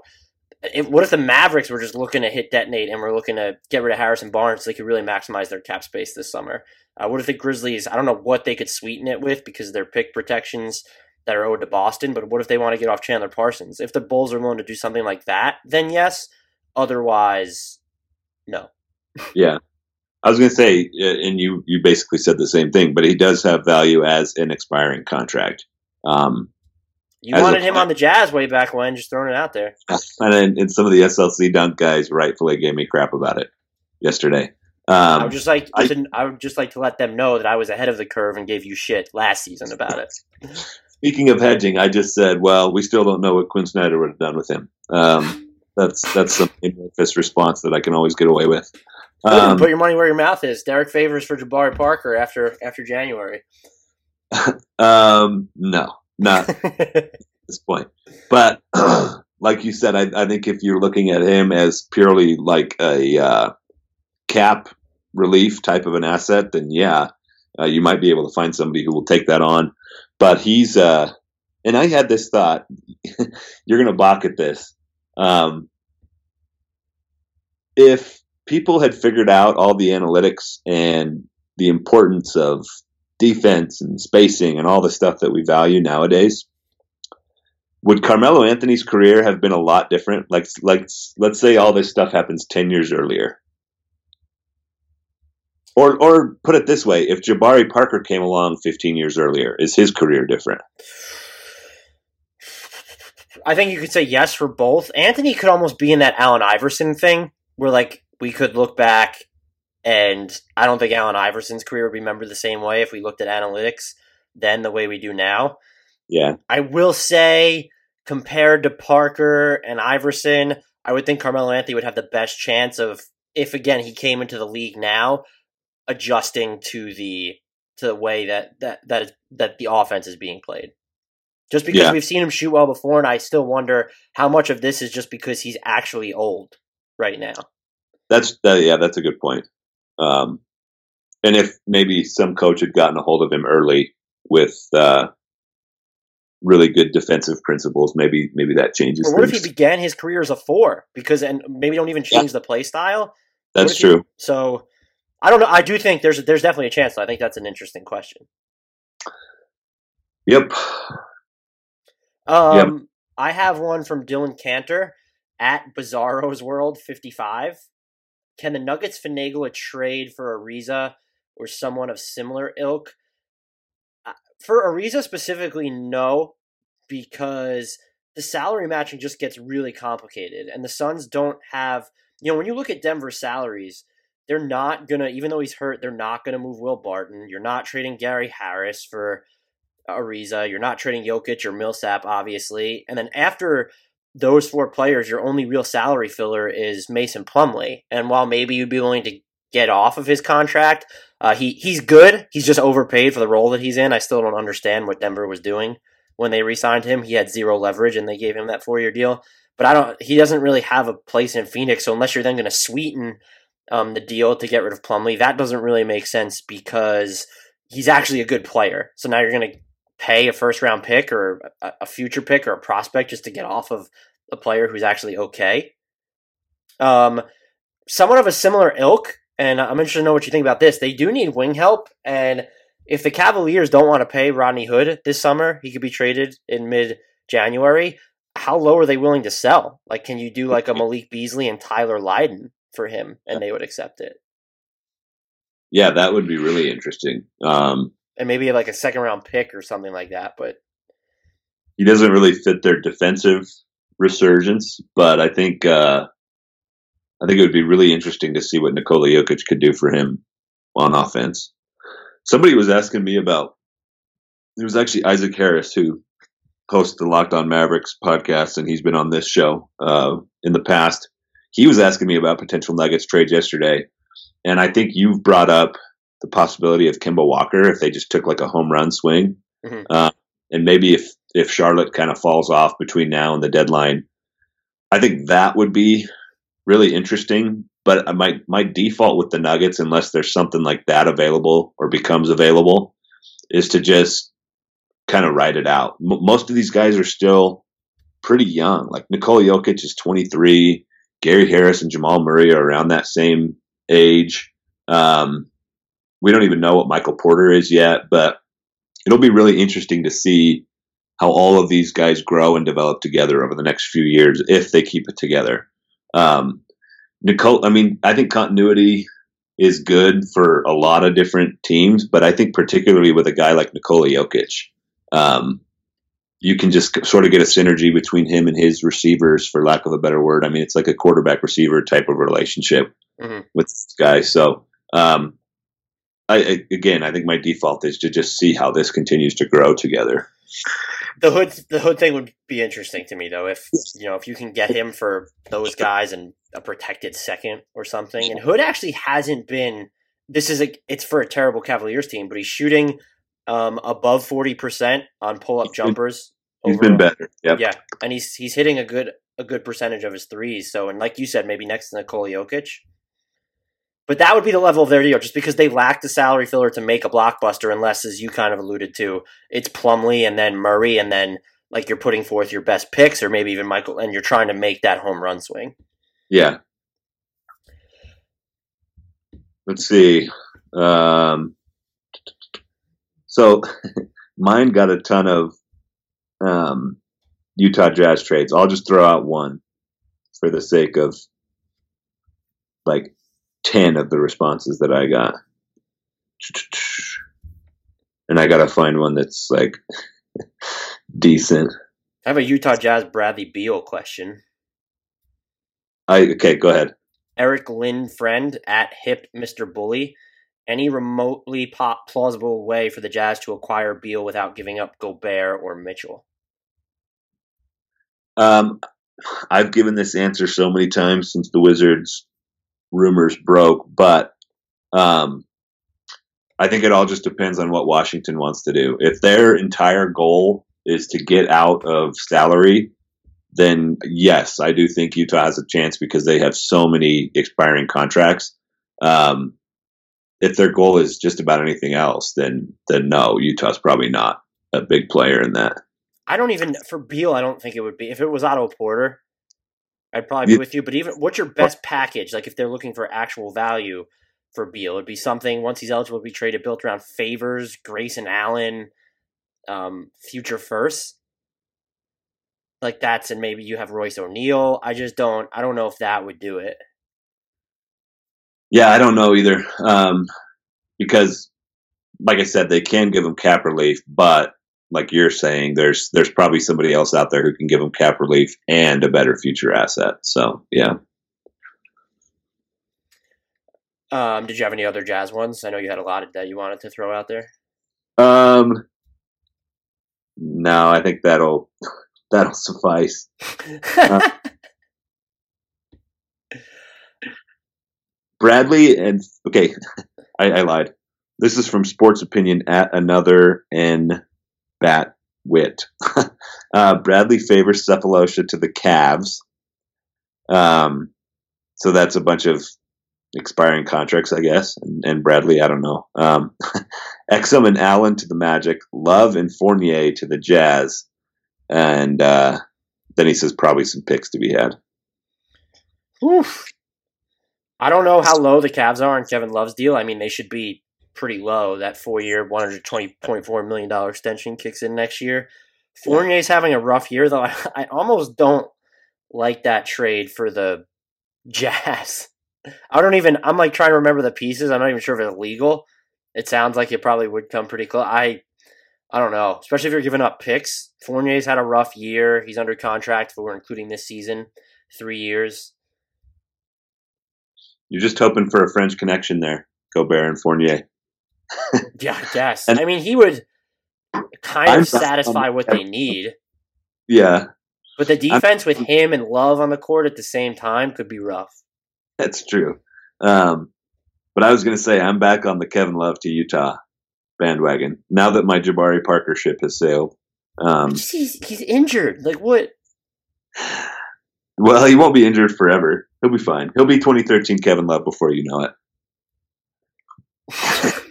if, what if the Mavericks were just looking to hit detonate and we're looking to get rid of Harrison Barnes so they could really maximize their cap space this summer? Uh, what if the Grizzlies? I don't know what they could sweeten it with because of their pick protections that are owed to Boston, but what if they want to get off Chandler Parsons? If the Bulls are willing to do something like that, then yes. Otherwise, no. Yeah. I was going to say, uh, and you you basically said the same thing, but he does have value as an expiring contract. Um, you wanted a, him on the Jazz way back when, just throwing it out there. And, and some of the SLC dunk guys rightfully gave me crap about it yesterday. Um, I would just like I, to, I would just like to let them know that I was ahead of the curve and gave you shit last season about it. Speaking of hedging, I just said, well, we still don't know what Quin Snyder would have done with him. Um, that's that's some amorphous response that I can always get away with. Um, put your money where your mouth is. Derrick Favors for Jabari Parker after after January. um, no, not at this point. But like you said, I, I think if you're looking at him as purely like a uh, cap relief type of an asset, then yeah, uh, you might be able to find somebody who will take that on. But he's, uh, and I had this thought, you're going to balk at this. Um, if people had figured out all the analytics and the importance of defense and spacing and all the stuff that we value nowadays, would Carmelo Anthony's career have been a lot different? Like, like, let's say all this stuff happens ten years earlier, or, or put it this way: if Jabari Parker came along fifteen years earlier, is his career different? I think you could say yes for both. Anthony could almost be in that Allen Iverson thing, where like we could look back, and I don't think Allen Iverson's career would be remembered the same way if we looked at analytics then the way we do now. Yeah. I will say, compared to Parker and Iverson, I would think Carmelo Anthony would have the best chance of, if again he came into the league now, adjusting to the to the way that that that is, that the offense is being played. Just because Yeah. we've seen him shoot well before, and I still wonder how much of this is just because he's actually old right now. That's that, yeah, that's a good point. Um, and if maybe some coach had gotten a hold of him early with uh, really good defensive principles, maybe maybe that changes Or what if he began his career as a four? Because and maybe don't even Yeah. change the play style. that's if he- true. So I don't know. I do think there's there's definitely a chance. I think that's an interesting question. Yep. Um, I have one from Dylan Cantor at Bizarro's World 55. Can the Nuggets finagle a trade for Ariza or someone of similar ilk? Uh, For Ariza specifically, no, because the salary matching just gets really complicated, and the Suns don't have. You know, when you look at Denver's salaries, they're not gonna. Even though he's hurt, they're not gonna move Will Barton. You're not trading Gary Harris for Ariza. You're not trading Jokic or Millsap, obviously. And then after those four players, your only real salary filler is Mason Plumlee. And while maybe you'd be willing to get off of his contract, uh, he he's good. He's just overpaid for the role that he's in. I still don't understand what Denver was doing when they re-signed him. He had zero leverage, and they gave him that four-year deal. But I don't. He doesn't really have a place in Phoenix. So unless you're then going to sweeten um, the deal to get rid of Plumlee, that doesn't really make sense because he's actually a good player. So now you're going to pay a first round pick or a, future pick or a prospect just to get off of a player who's actually okay. Um, someone of a similar ilk, and I'm interested to know what you think about this. They do need wing help, and if the Cavaliers don't want to pay Rodney Hood this summer, he could be traded in mid January. How low are they willing to sell? Like, can you do like a Malik Beasley and Tyler Lydon for him, and they would accept it? Yeah, that would be really interesting. Um, And maybe like a second round pick or something like that. But he doesn't really fit their defensive resurgence, but I think uh, I think it would be really interesting to see what Nikola Jokic could do for him on offense. Somebody was asking me about. It was actually Isaac Harris who hosts the Locked On Mavericks podcast, and he's been on this show uh, in the past. He was asking me about potential Nuggets trades yesterday, and I think you've brought up the possibility of Kemba Walker if they just took like a home run swing, Mhm. uh, and maybe if if Charlotte kind of falls off between now and the deadline, I think that would be really interesting. But my my default with the Nuggets, unless there's something like that available or becomes available, is to just kind of ride it out. M- most of these guys are still pretty young. Like Nikola Jokic is 23. Gary Harris and Jamal Murray are around that same age. Um, we don't even know what Michael Porter is yet, but it'll be really interesting to see how all of these guys grow and develop together over the next few years if they keep it together. Um, Nicole, I mean, I think continuity is good for a lot of different teams, but I think particularly with a guy like Nikola Jokic, um, you can just sort of get a synergy between him and his receivers, for lack of a better word. I mean, it's like a quarterback receiver type of relationship Mhm. with this guy. So, um, I, again, I think my default is to just see how this continues to grow together. the hood the hood thing would be interesting to me though if you know if you can get him for those guys and a protected second or something and hood actually hasn't been this is a it's for a terrible cavaliers team but he's shooting um above 40% on pull-up jumpers He's been better. Yep. Yeah, and he's he's hitting a good a good percentage of his threes. So, and like you said, maybe next to Nikola Jokic. But that would be the level of their deal, just because they lack the salary filler to make a blockbuster, unless, as you kind of alluded to, it's Plumlee and then Murray, and then like you're putting forth your best picks, or maybe even Michael, and you're trying to make that home run swing. Yeah. Let's see. Um, so mine got a ton of um, Utah Jazz trades. I'll just throw out one for the sake of like 10 of the responses that I got. And I got to find one that's like decent. I have a Utah Jazz Bradley Beal question. I okay, go ahead. Eric Lynn friend at Hip Mr. Bully. Any remotely plausible way for the Jazz to acquire Beal without giving up Gobert or Mitchell? Um, I've given this answer so many times since the Wizards rumors broke, but um, I think it all just depends on what Washington wants to do. If their entire goal is to get out of salary, then yes, I do think Utah has a chance because they have so many expiring contracts. Um, if their goal is just about anything else, then then no, Utah's probably not a big player in that. I don't even for Beal. I don't think it would be. If it was Otto Porter, I'd probably be You- with you. But even what's your best package? Like if they're looking for actual value for Beal, it'd be something once he's eligible to be traded, built around favors, Grayson Allen, um, future first. Like that's and maybe you have Royce O'Neal. I just don't. I don't know if that would do it. Yeah, I don't know either. Um, because, like I said, they can give him cap relief, but like you're saying, there's there's probably somebody else out there who can give them cap relief and a better future asset. So yeah, Um, did you have any other Jazz ones? I know you had a lot of that you wanted to throw out there. um, no, I think that'll that'll suffice. Bradley and okay, I, I lied. This is from Sports Opinion at another N bat wit. uh, Bradley favors Sefolosha to the Cavs. Um, so that's a bunch of expiring contracts, I guess. And, and Bradley, I don't know. Um, Exum and Allen to the Magic. Love and Fournier to the Jazz. And uh, then he says probably some picks to be had. Oof. I don't know how low the Cavs are on Kevin Love's deal. I mean, they should be pretty low. That four-year, one hundred twenty point four million dollar extension kicks in next year. Fournier's having a rough year, though. I, I almost don't like that trade for the Jazz. I don't even. I'm like trying to remember the pieces. I'm not even sure if it's legal. It sounds like it probably would come pretty close. I, I don't know. Especially if you're giving up picks. Fournier's had a rough year. He's under contract for we're including this season, three years. You're just hoping for a French connection there, Gobert and Fournier. Yeah, I guess. And- I mean, he would kind I'm- of satisfy what they need, Yeah, but the defense with him and Love on the court at the same time could be rough. that's true. Um, but I was going to say I'm back on the Kevin Love to Utah bandwagon now that my Jabari Parker ship has sailed. Um, he's he's injured. Like what? well, he won't be injured forever. He'll be fine. He'll be 2013 Kevin Love before you know it.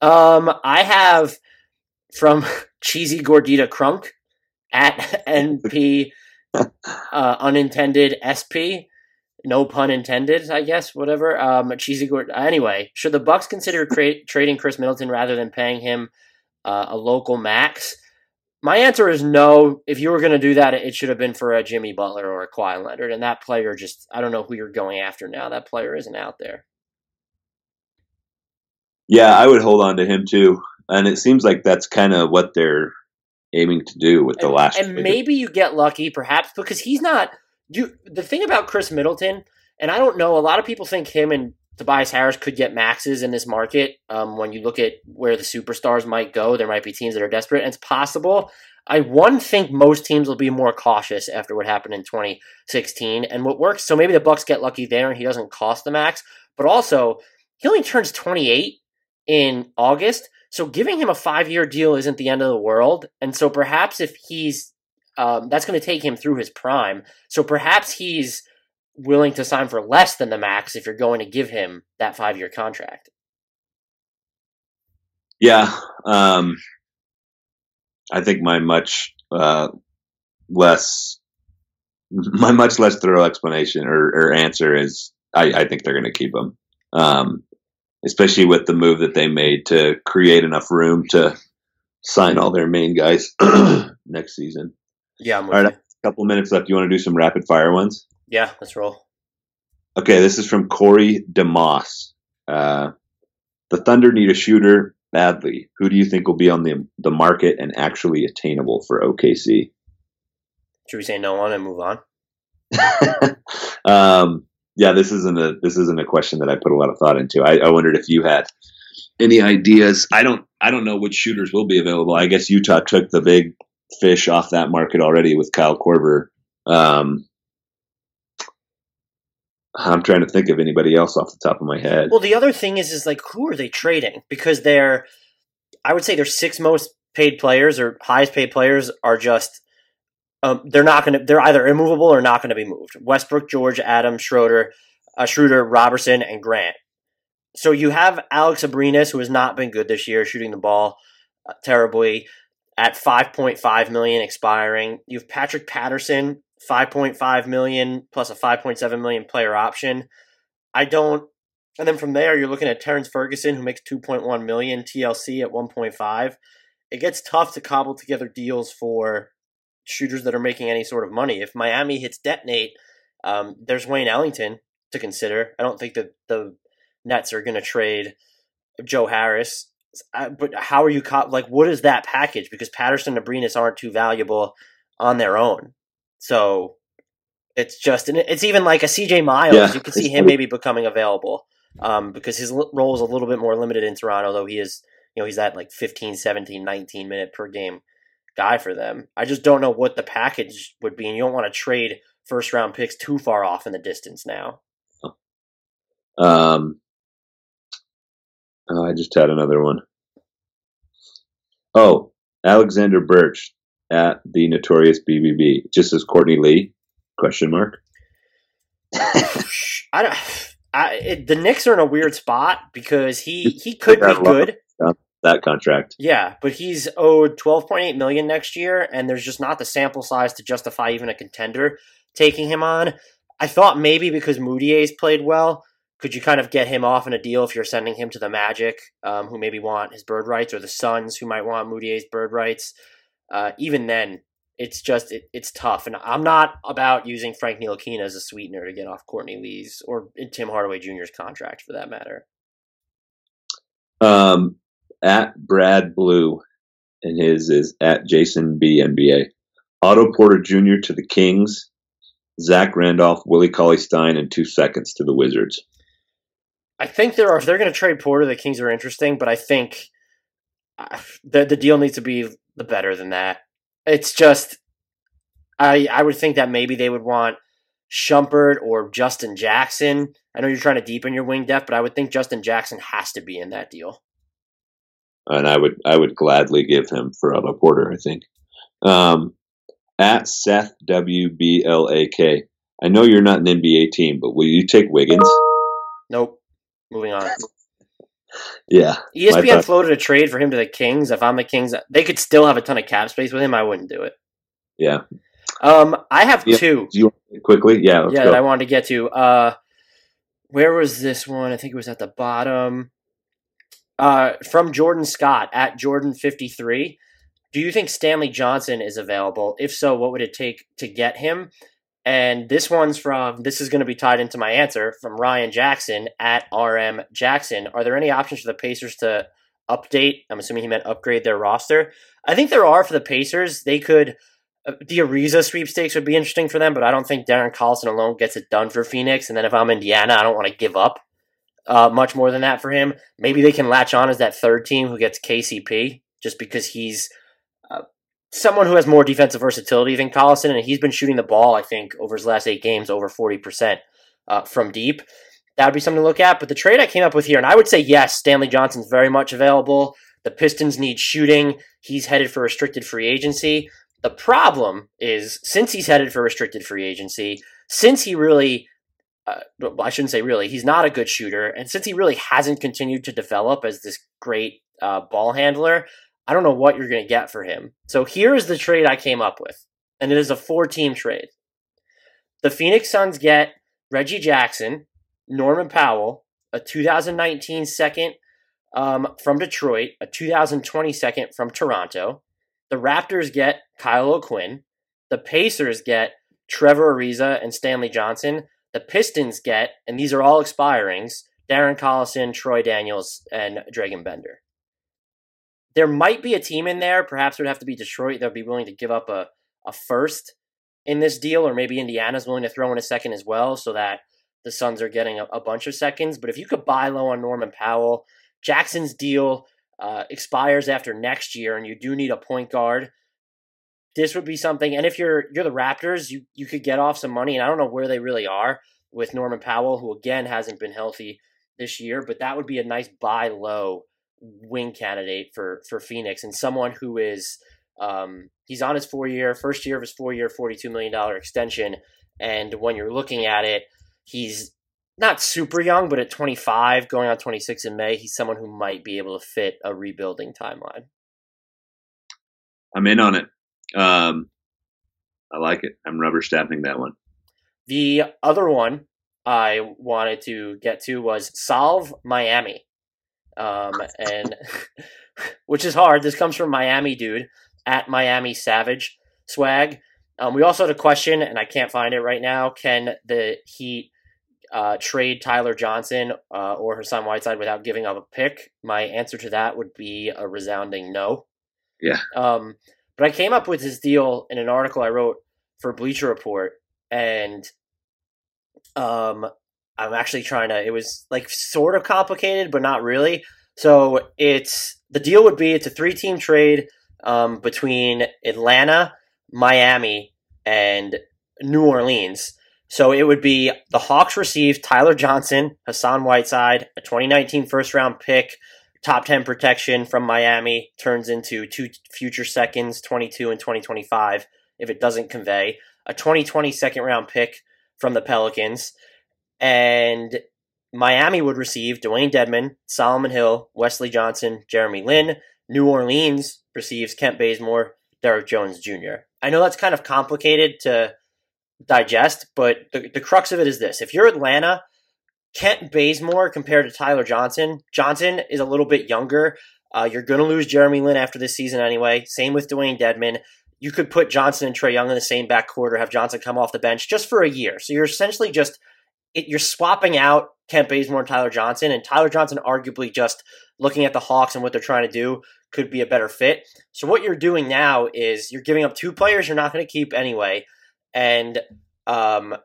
Um, I have from Cheesy Gordita Crunk at NP uh, unintended SP. No pun intended, I guess. Whatever. Um, cheesy Gord. Anyway, should the Bucks consider tra- trading Khris Middleton rather than paying him uh, a local max? My answer is no. If you were going to do that, it should have been for a Jimmy Butler or a Kawhi Leonard, and that player just—I don't know who you're going after now. That player isn't out there. Yeah, I would hold on to him too. And it seems like that's kind of what they're aiming to do with the and, last. and maybe you get lucky, perhaps because he's not. You the thing about Khris Middleton, and I don't know. A lot of people think him and Tobias Harris could get maxes in this market. Um, when you look at where the superstars might go, there might be teams that are desperate, and it's possible. I one think most teams will be more cautious after what happened in 2016, and what works. So maybe the Bucks get lucky there, and he doesn't cost the max. But also, he only turns 28 in August. So giving him a five year deal isn't the end of the world. And so perhaps if he's, um, that's going to take him through his prime. So perhaps he's willing to sign for less than the max if you're going to give him that five year contract. Yeah. Um, I think my much uh, less my much less thorough explanation or, or answer is I, I, think they're going to keep him, um, especially with the move that they made to create enough room to sign all their main guys next season. Yeah, all right. A couple minutes left. You want to do some rapid fire ones? Yeah, let's roll. Okay, this is from Corey DeMoss. Uh, the Thunder need a shooter badly. Who do you think will be on the the market and actually attainable for OKC? Should we say no one and move on? um, yeah, this isn't a this isn't a question that I put a lot of thought into. I, I wondered if you had any ideas. I don't I don't know which shooters will be available. I guess Utah took the big fish off that market already with Kyle Korver. Um, I'm trying to think of anybody else off the top of my head. Well, the other thing is, is like, who are they trading? Because they're, I would say their six most paid players or highest paid players are just, um, they're not going to, they're either immovable or not going to be moved. Westbrook, George, Adams, Schroeder, uh, Schroeder, Robertson, and Grant. So you have Alex Abrines, who has not been good this year, shooting the ball uh, terribly at 5.5 million expiring. You have Patrick Patterson, 5.5 million plus a 5.7 million player option. I don't and then from there you're looking at Terrance Ferguson who makes 2.1 million, TLC at 1.5. It gets tough to cobble together deals for shooters that are making any sort of money. If Miami hits detonate, um, there's Wayne Ellington to consider. I don't think that the Nets are going to trade Joe Harris. but how are you co- like? What is that package? Because Patterson and Abrines aren't too valuable on their own. So it's just, and it's even like a CJ Miles. Yeah, you can see him maybe becoming available um, because his role is a little bit more limited in Toronto, though he is, you know, he's at like 15, 17, 19 minute per game guy for them. I just don't know what the package would be, and you don't want to trade first round picks too far off in the distance now. Um, oh, I just had another one. Oh, Alexander Birch, at the notorious BBB, just as Courtney Lee? Question mark. I don't. I, it, the Knicks are in a weird spot because he he could be good. That contract, yeah, but he's owed twelve point eight million next year, and there's just not the sample size to justify even a contender taking him on. I thought maybe because Mudiay's played well, could you kind of get him off in a deal if you're sending him to the Magic, um, who maybe want his bird rights, or the Suns, who might want Mudiay's bird rights? uh, even then, it's just it, it's tough. And I'm not about using Frank Ntilikina as a sweetener to get off Courtney Lee's or Tim Hardaway Jr.'s contract for that matter. Um, at Brad Blue, and his is at Jason B NBA. Otto Porter Jr. to the Kings. Zach Randolph, Willie Cauley Stein, and two seconds to the Wizards. I think there are. If they're going to trade Porter, the Kings are interesting, but I think uh, the the deal needs to be the better than that. It's just I I would think that maybe they would want Shumpert or Justin Jackson. I know you're trying to deepen your wing depth, but I would think Justin Jackson has to be in that deal. And I would I would gladly give him for Otto Porter. I think. Um, at Seth W B L A K. I know you're not an NBA team, but will you take Wiggins? Nope. Moving on. Yeah. ESPN floated a trade for him to the Kings. If I'm the Kings, they could still have a ton of cap space with him. I wouldn't do it. Yeah. Um, I have yeah. two. You quickly? Yeah. yeah, I wanted to get to. Uh, where was this one? I think it was at the bottom. Uh, from Jordan Scott at Jordan fifty three. Do you think Stanley Johnson is available? If so, what would it take to get him? And this one's from, this is going to be tied into my answer from Ryan Jackson at RM Jackson. Are there any options for the Pacers to update? I'm assuming he meant upgrade their roster. I think there are for the Pacers. They could, uh, the Ariza sweepstakes would be interesting for them, but I don't think Darren Collison alone gets it done for Phoenix. And then if I'm Indiana, I don't want to give up uh, much more than that for him. Maybe they can latch on as that third team who gets KCP just because he's someone who has more defensive versatility than Collison, and he's been shooting the ball, I think, over his last eight games, over 40% uh, from deep. That would be something to look at. But the trade I came up with here, and I would say yes, Stanley Johnson's very much available. The Pistons need shooting. He's headed for restricted free agency. The problem is, since he's headed for restricted free agency, since he really, uh, I shouldn't say really, he's not a good shooter, and since he really hasn't continued to develop as this great uh, ball handler, I don't know what you're going to get for him. So here is the trade I came up with, and it is a four team trade. The Phoenix Suns get Reggie Jackson, Norman Powell, a 2019 second um, from Detroit, a 2020 second from Toronto. The Raptors get Kyle O'Quinn. The Pacers get Trevor Ariza and Stanley Johnson. The Pistons get, and these are all expirings, Darren Collison, Troy Daniels, and Dragan Bender. There might be a team in there, perhaps it would have to be Detroit, that would be willing to give up a, a first in this deal, or maybe Indiana's willing to throw in a second as well, so that the Suns are getting a, a bunch of seconds. But if you could buy low on Norman Powell, Jackson's deal uh, expires after next year, and you do need a point guard. This would be something. And if you're you're the Raptors, you you could get off some money. And I don't know where they really are with Norman Powell, who again hasn't been healthy this year, but that would be a nice buy low wing candidate for for Phoenix and someone who is um, he's on his four year first year of his four year forty two million dollar extension. And when you're looking at it, he's not super young, but at 25, going on 26 in May, he's someone who might be able to fit a rebuilding timeline. I'm in on it. Um, I like it. I'm rubber stamping that one. The other one I wanted to get to was Solve Miami. Um, and which is hard. This comes from Miami Dude at Miami Savage swag. Um, we also had a question, and I can't find it right now. Can the Heat uh, trade Tyler Johnson uh, or Hassan Whiteside without giving up a pick? My answer to that would be a resounding no. Yeah. Um, but I came up with this deal in an article I wrote for Bleacher Report, and um, I'm actually trying to. It was like sort of complicated, but not really. So it's the deal would be it's a three team trade um, between Atlanta, Miami, and New Orleans. So it would be the Hawks receive Tyler Johnson, Hassan Whiteside, a 2019 first round pick, top 10 protection from Miami, turns into two future seconds, 22 and 2025, if it doesn't convey, a 2020 second round pick from the Pelicans, and Miami would receive Dewayne Dedmon, Solomon Hill, Wesley Johnson, Jeremy Lin. New Orleans receives Kent Bazemore, Derrick Jones Jr. I know that's kind of complicated to digest, but the, the crux of it is this. If you're Atlanta, Kent Bazemore compared to Tyler Johnson, Johnson is a little bit younger. Uh, you're going to lose Jeremy Lin after this season anyway. Same with Dewayne Dedmon. You could put Johnson and Trae Young in the same backcourt or have Johnson come off the bench just for a year. So you're essentially just it, you're swapping out Kent Bazemore and Tyler Johnson, and Tyler Johnson arguably just looking at the Hawks and what they're trying to do could be a better fit. So what you're doing now is you're giving up two players you're not going to keep anyway, and um,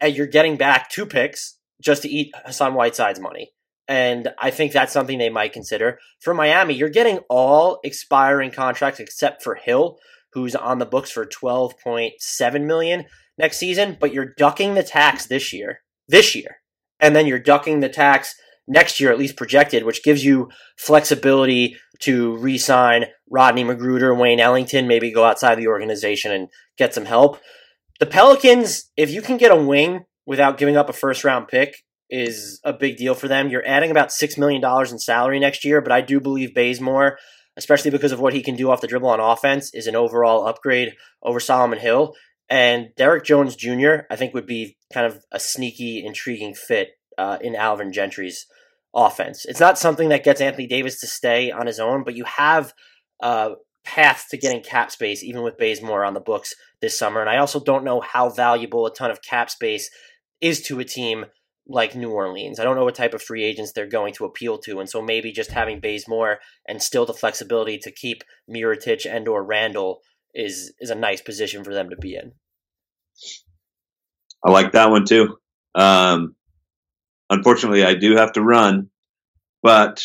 and you're getting back two picks just to eat Hassan Whiteside's money. And I think that's something they might consider. For Miami, you're getting all expiring contracts except for Hill, who's on the books for 12.7 million next season, but you're ducking the tax this year. This year. And then you're ducking the tax next year, at least projected, which gives you flexibility to re sign Rodney McGruder, Wayne Ellington, maybe go outside the organization and get some help. The Pelicans, if you can get a wing without giving up a first round pick, is a big deal for them. You're adding about $6 million in salary next year, but I do believe Bazemore, especially because of what he can do off the dribble on offense, is an overall upgrade over Solomon Hill. And Derrick Jones Jr., I think, would be kind of a sneaky, intriguing fit uh, in Alvin Gentry's offense. It's not something that gets Anthony Davis to stay on his own, but you have uh, paths to getting cap space, even with Bazemore on the books this summer. And I also don't know how valuable a ton of cap space is to a team like New Orleans. I don't know what type of free agents they're going to appeal to, and so maybe just having Bazemore and still the flexibility to keep Mirotic and or Randle is is a nice position for them to be in. I like that one too. Um, unfortunately, I do have to run, but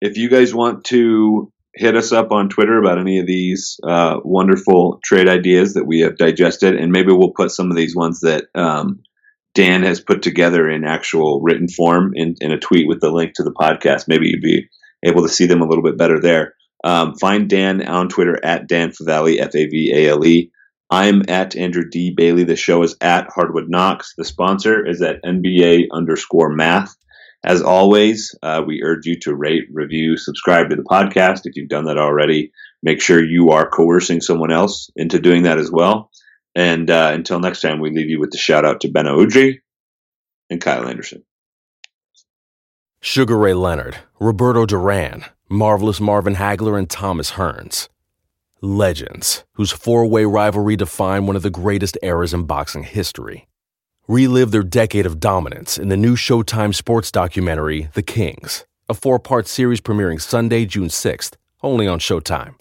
if you guys want to hit us up on Twitter about any of these uh, wonderful trade ideas that we have digested, and maybe we'll put some of these ones that um, Dan has put together in actual written form in, in a tweet with the link to the podcast. Maybe you'd be able to see them a little bit better there. Um, find Dan on Twitter at Dan Favale, F A V A L E. I'm at Andrew D. Bailey. The show is at Hardwood Knocks. The sponsor is at NBA underscore math. As always, uh, we urge you to rate, review, subscribe to the podcast. If you've done that already, make sure you are coercing someone else into doing that as well. And uh, until next time, we leave you with the shout out to Beno Udrih and Kyle Anderson. Sugar Ray Leonard, Roberto Duran, Marvelous Marvin Hagler, and Thomas Hearns. Legends, whose four way rivalry defined one of the greatest eras in boxing history. Relive their decade of dominance in the new Showtime sports documentary, The Kings, a four part series premiering Sunday, June 6th, only on Showtime.